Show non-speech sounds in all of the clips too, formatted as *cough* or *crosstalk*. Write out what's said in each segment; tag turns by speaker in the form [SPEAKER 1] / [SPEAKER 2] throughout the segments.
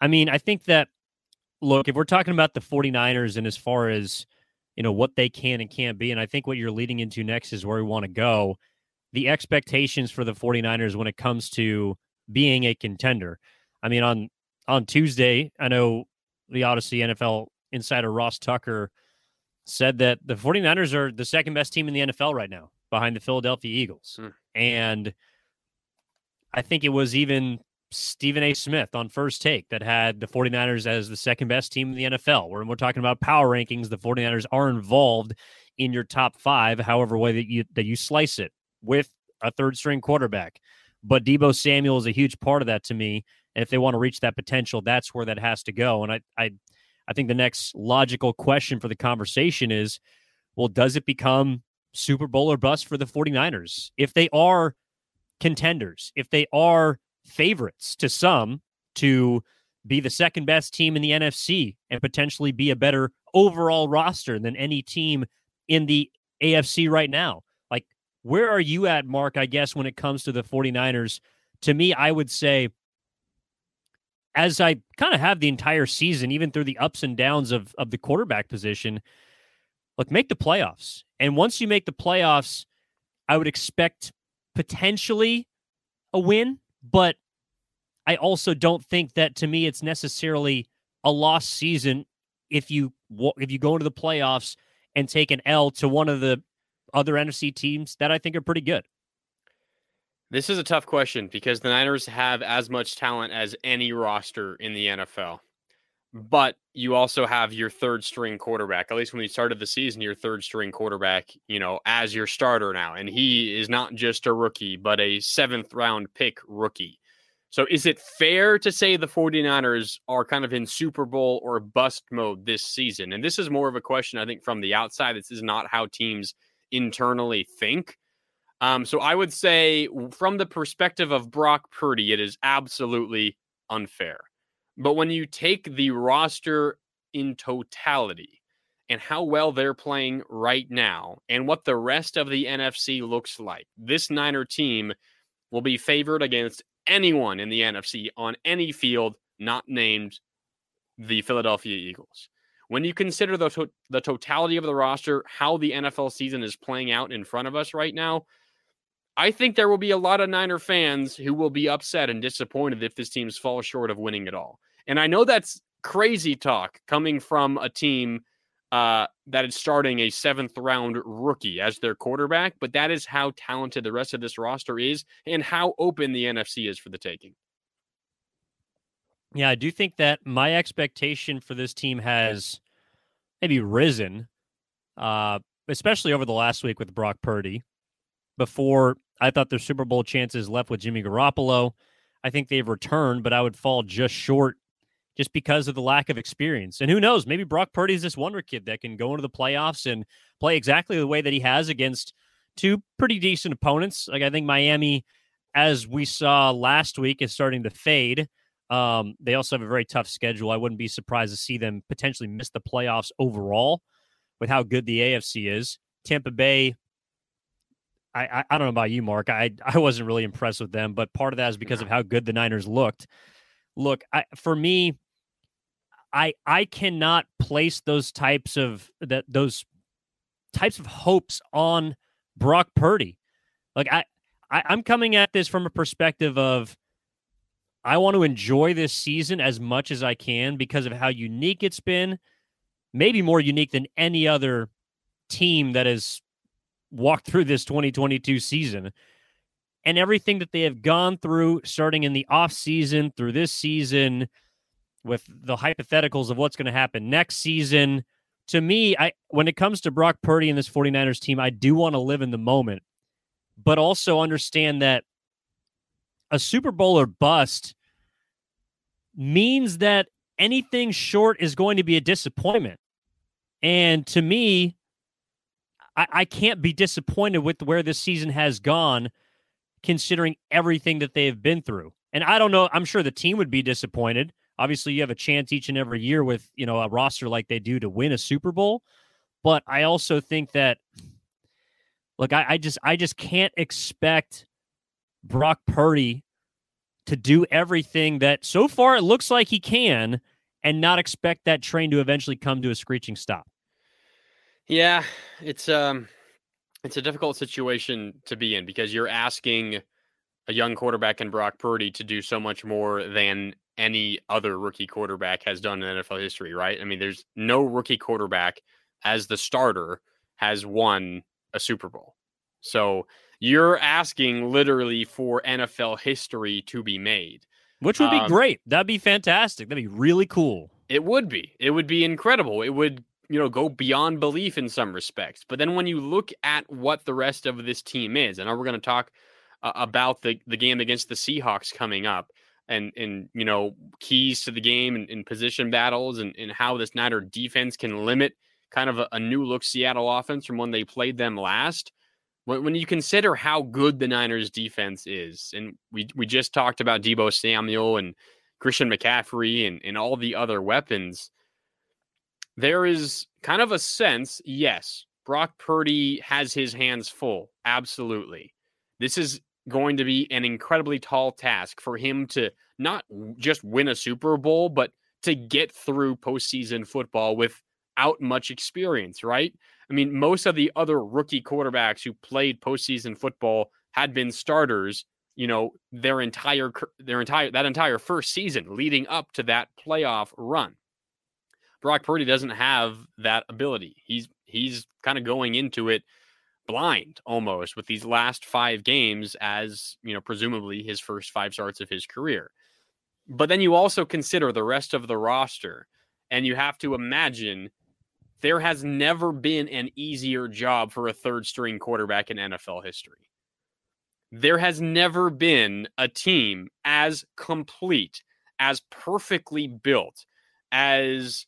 [SPEAKER 1] I mean, I think that look, if we're talking about the 49ers and as far as you know what they can and can't be, and I think what you're leading into next is where we want to go. The expectations for the 49ers when it comes to being a contender. I mean, on on Tuesday, I know the Audacy NFL insider Ross Tucker said that the 49ers are the second best team in the NFL right now behind the Philadelphia Eagles. Hmm. And I think it was even Stephen A. Smith on first take that had the 49ers as the second best team in the NFL. When we're talking about power rankings, the 49ers are involved in your top five, however way that you that you slice it, with a third string quarterback. But Deebo Samuel is a huge part of that to me. And if they want to reach that potential, that's where that has to go. And I I I think the next logical question for the conversation is, well, does it become Super Bowl or bust for the 49ers? If they are contenders, if they are favorites to some to be the second best team in the NFC and potentially be a better overall roster than any team in the AFC right now. Like, where are you at, Marc? I guess when it comes to the 49ers, to me, I would say, as I kind of have the entire season, even through the ups and downs of, of the quarterback position, look, make the playoffs. And once you make the playoffs, I would expect potentially a win but I also don't think that to me it's necessarily a lost season if you if you go into the playoffs and take an L to one of the other NFC teams that I think are pretty good.
[SPEAKER 2] This is a tough question because the Niners have as much talent as any roster in the NFL. But you also have your third string quarterback. At least when we started the season, your third string quarterback, you know, as your starter now. And he is not just a rookie, but a seventh round pick rookie. So is it fair to say the 49ers are kind of in Super Bowl or bust mode this season? And this is more of a question, I think, from the outside. This is not how teams internally think. Um, so I would say, from the perspective of Brock Purdy, it is absolutely unfair. But when you take the roster in totality and how well they're playing right now and what the rest of the NFC looks like, this Niner team will be favored against anyone in the NFC on any field not named the Philadelphia Eagles. When you consider the, to- the totality of the roster, how the NFL season is playing out in front of us right now, I think there will be a lot of Niner fans who will be upset and disappointed if this team falls short of winning it all. And I know that's crazy talk coming from a team uh, that is starting a seventh round rookie as their quarterback, but that is how talented the rest of this roster is and how open the NFC is for the taking.
[SPEAKER 1] Yeah, I do think that my expectation for this team has maybe risen, uh, especially over the last week with Brock Purdy. Before I thought their Super Bowl chances left with Jimmy Garoppolo. I think they've returned, but I would fall just short just because of the lack of experience. And who knows, maybe Brock Purdy is this wonder kid that can go into the playoffs and play exactly the way that he has against two pretty decent opponents. Like I think Miami, as we saw last week, is starting to fade. Um, they also have a very tough schedule. I wouldn't be surprised to see them potentially miss the playoffs overall with how good the AFC is. Tampa Bay, I, I, I don't know about you, Marc. I *laughs* I wasn't really impressed with them, but part of that is because of how good the Niners looked. Look, I, for me, I I cannot place those types of that those types of hopes on Brock Purdy. Like I, I I'm coming at this from a perspective of I want to enjoy this season as much as I can because of how unique it's been, maybe more unique than any other team that has walked through this 2022 season and everything that they have gone through starting in the off season through this season with the hypotheticals of what's going to happen next season. To me, I when it comes to Brock Purdy and this 49ers team, I do want to live in the moment, but also understand that a Super Bowl or bust means that anything short is going to be a disappointment. And to me, I, I can't be disappointed with where this season has gone, considering everything that they have been through. And I don't know, I'm sure the team would be disappointed. Obviously, you have a chance each and every year with, you know, a roster like they do to win a Super Bowl. But I also think that look, I, I just I just can't expect Brock Purdy to do everything that so far it looks like he can and not expect that train to eventually come to a screeching stop.
[SPEAKER 2] Yeah, it's um it's a difficult situation to be in because you're asking a young quarterback in Brock Purdy to do so much more than any other rookie quarterback has done in NFL history, right? I mean, there's no rookie quarterback as the starter has won a Super Bowl. So you're asking literally for NFL history to be made.
[SPEAKER 1] Which would be um, great. That'd be fantastic. That'd be really cool.
[SPEAKER 2] It would be. It would be incredible. It would, you know, go beyond belief in some respects. But then when you look at what the rest of this team is, and we're going to talk uh, about the the game against the Seahawks coming up, and and you know keys to the game and, and position battles, and and how this Niner defense can limit kind of a, a new look Seattle offense from when they played them last when, when you consider how good the Niners defense is, and we we just talked about Deebo Samuel and Christian McCaffrey and, and all the other weapons, there is kind of a sense, yes, Brock Purdy has his hands full. Absolutely. This is going to be an incredibly tall task for him to not just win a Super Bowl, but to get through postseason football without much experience, right? I mean, most of the other rookie quarterbacks who played postseason football had been starters, you know, their entire their entire that entire first season leading up to that playoff run. Brock Purdy doesn't have that ability. He's he's kind of going into it blind almost with these last 5 games as, you know, presumably his first 5 starts of his career. But then you also consider the rest of the roster and you have to imagine there has never been an easier job for a third string quarterback in NFL history. There has never been a team as complete, as perfectly built, as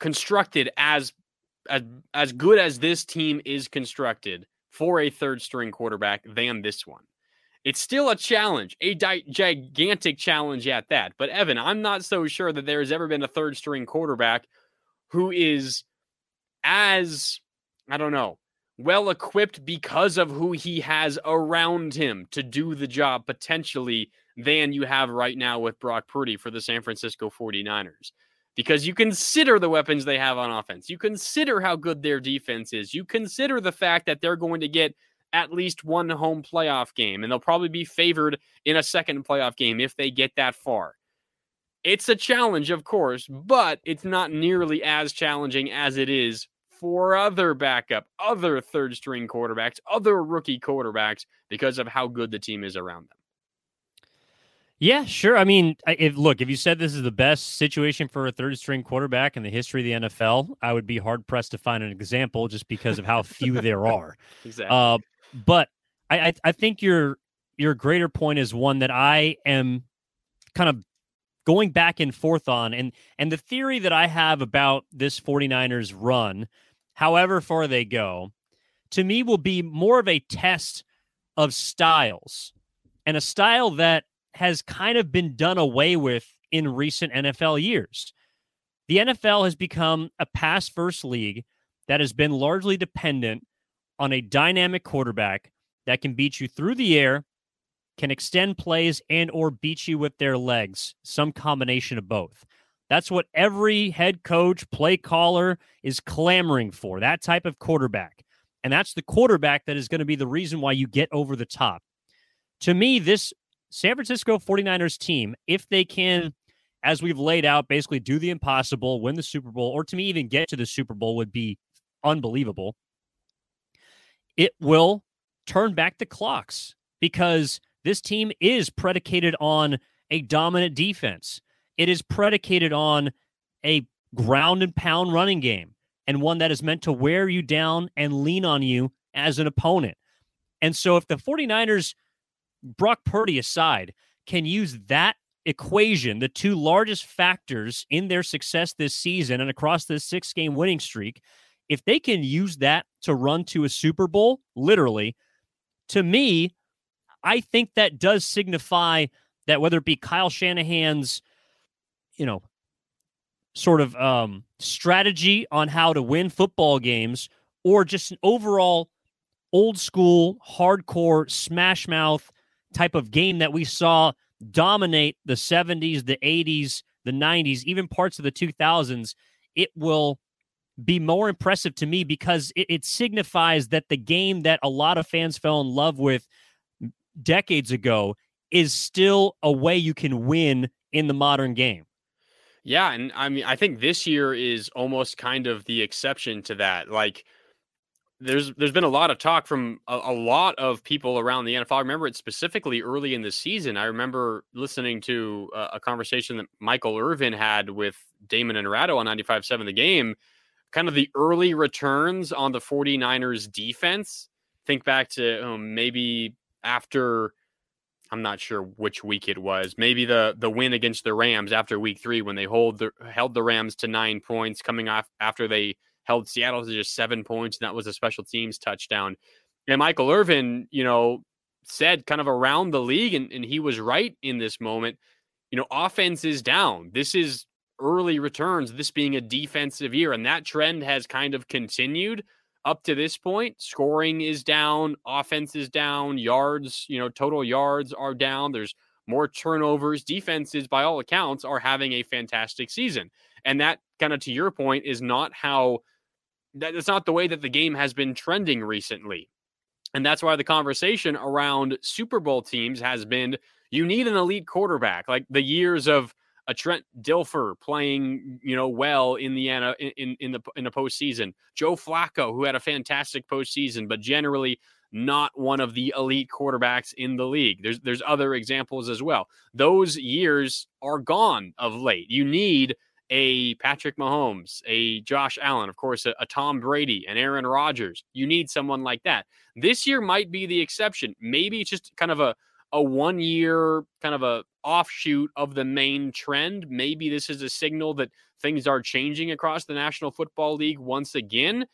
[SPEAKER 2] constructed as as as good as this team is constructed for a third string quarterback than this one. It's still a challenge, a di- gigantic challenge at that. But Evan, I'm not so sure that there has ever been a third string quarterback who is as, I don't know, well equipped because of who he has around him to do the job potentially than you have right now with Brock Purdy for the San Francisco 49ers. Because you consider the weapons they have on offense, you consider how good their defense is, you consider the fact that they're going to get at least one home playoff game, and they'll probably be favored in a second playoff game if they get that far. It's a challenge, of course, but it's not nearly as challenging as it is for other backup, other third string quarterbacks, other rookie quarterbacks because of how good the team is around them.
[SPEAKER 1] Yeah, sure. I mean, if look, if you said this is the best situation for a third string quarterback in the history of the NFL, I would be hard pressed to find an example just because of how few there are. *laughs*
[SPEAKER 2] Exactly. Uh,
[SPEAKER 1] but I, I, I think your your greater point is one that I am kind of going back and forth on and and the theory that I have about this 49ers run, however far they go, to me will be more of a test of styles and a style that has kind of been done away with in recent NFL years. The NFL has become a pass first league that has been largely dependent on a dynamic quarterback that can beat you through the air can extend plays and or beat you with their legs, some combination of both. That's what every head coach, play caller is clamoring for, that type of quarterback. And that's the quarterback that is going to be the reason why you get over the top. To me, this San Francisco 49ers team, if they can, as we've laid out, basically do the impossible, win the Super Bowl, or to me, even get to the Super Bowl would be unbelievable. It will turn back the clocks because this team is predicated on a dominant defense. It is predicated on a ground and pound running game and one that is meant to wear you down and lean on you as an opponent. And so if the 49ers, Brock Purdy aside, can use that equation, the two largest factors in their success this season and across this six game winning streak, if they can use that to run to a Super Bowl, literally, to me, I think that does signify that whether it be Kyle Shanahan's, you know, sort of um, strategy on how to win football games or just an overall old school, hardcore, smash mouth type of game that we saw dominate the 70s, the 80s, the 90s, even parts of the 2000s, it will be more impressive to me because it, it, signifies that the game that a lot of fans fell in love with decades ago is still a way you can win in the modern game.
[SPEAKER 2] Yeah, and I mean I think this year is almost kind of the exception to that. Like there's there's been a lot of talk from a, a, lot of people around the NFL. I remember it specifically early in the season. I remember listening to a, a conversation that Michael Irvin had with Damon and Ratto on 95.7 The Game, kind of the early returns on the 49ers defense. Think back to um, maybe after I'm not sure which week it was. Maybe the the win against the Rams after week 3 when they hold the, held the Rams to 9 points coming off after they held Seattle to just seven points, and that was a special teams touchdown. And Michael Irvin, you know, said kind of around the league, and, and he was right in this moment. You know, offense is down. This is early returns, this being a defensive year, and that trend has kind of continued up to this point. Scoring is down, offense is down, yards, you know, total yards are down. There's more turnovers. Defenses, by all accounts, are having a fantastic season. And that, kind of to your point, is not how that's not the way that the game has been trending recently. And that's why the conversation around Super Bowl teams has been you need an elite quarterback. Like the years of a Trent Dilfer playing, you know, well in the in in the in the postseason. Joe Flacco, who had a fantastic postseason, but generally not one of the elite quarterbacks in the league. There's there's other examples as well. Those years are gone of late. You need a Patrick Mahomes, a Josh Allen, of course, a, a, Tom Brady, and Aaron Rodgers. You need someone like that. This year might be the exception. Maybe it's just kind of a a one year kind of a offshoot of the main trend. Maybe this is a signal that things are changing across the National Football League once again.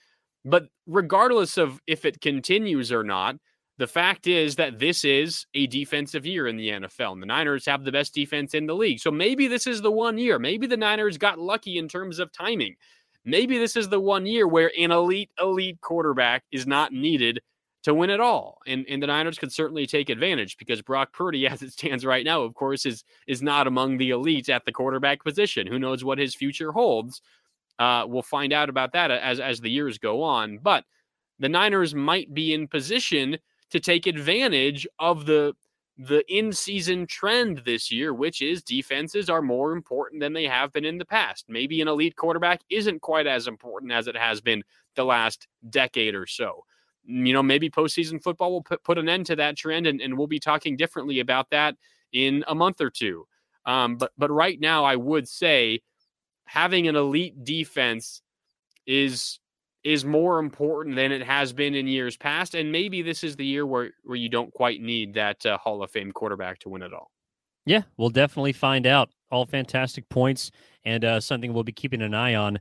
[SPEAKER 2] But regardless of if it continues or not, the fact is that this is a defensive year in the NFL, and the Niners have the best defense in the league. So maybe this is the one year. Maybe the Niners got lucky in terms of timing. Maybe this is the one year where an elite, elite quarterback is not needed to win it all. And, and the Niners could certainly take advantage because Brock Purdy, *laughs* as it stands right now, of course, is is not among the elites at the quarterback position. Who knows what his future holds? Uh, we'll find out about that as as the years go on. But the Niners might be in position to take advantage of the the in-season trend this year, which is defenses are more important than they have been in the past. Maybe an elite quarterback isn't quite as important as it has been the last decade or so. You know, maybe postseason football will put, put an end to that trend, and, and we'll be talking differently about that in a month or two. Um, but but right now, I would say having an elite defense is is more important than it has been in years past. And maybe this is the year where, where you don't quite need that uh, Hall of Fame quarterback to win it all.
[SPEAKER 1] Yeah, we'll definitely find out. All fantastic points and uh, something we'll be keeping an eye on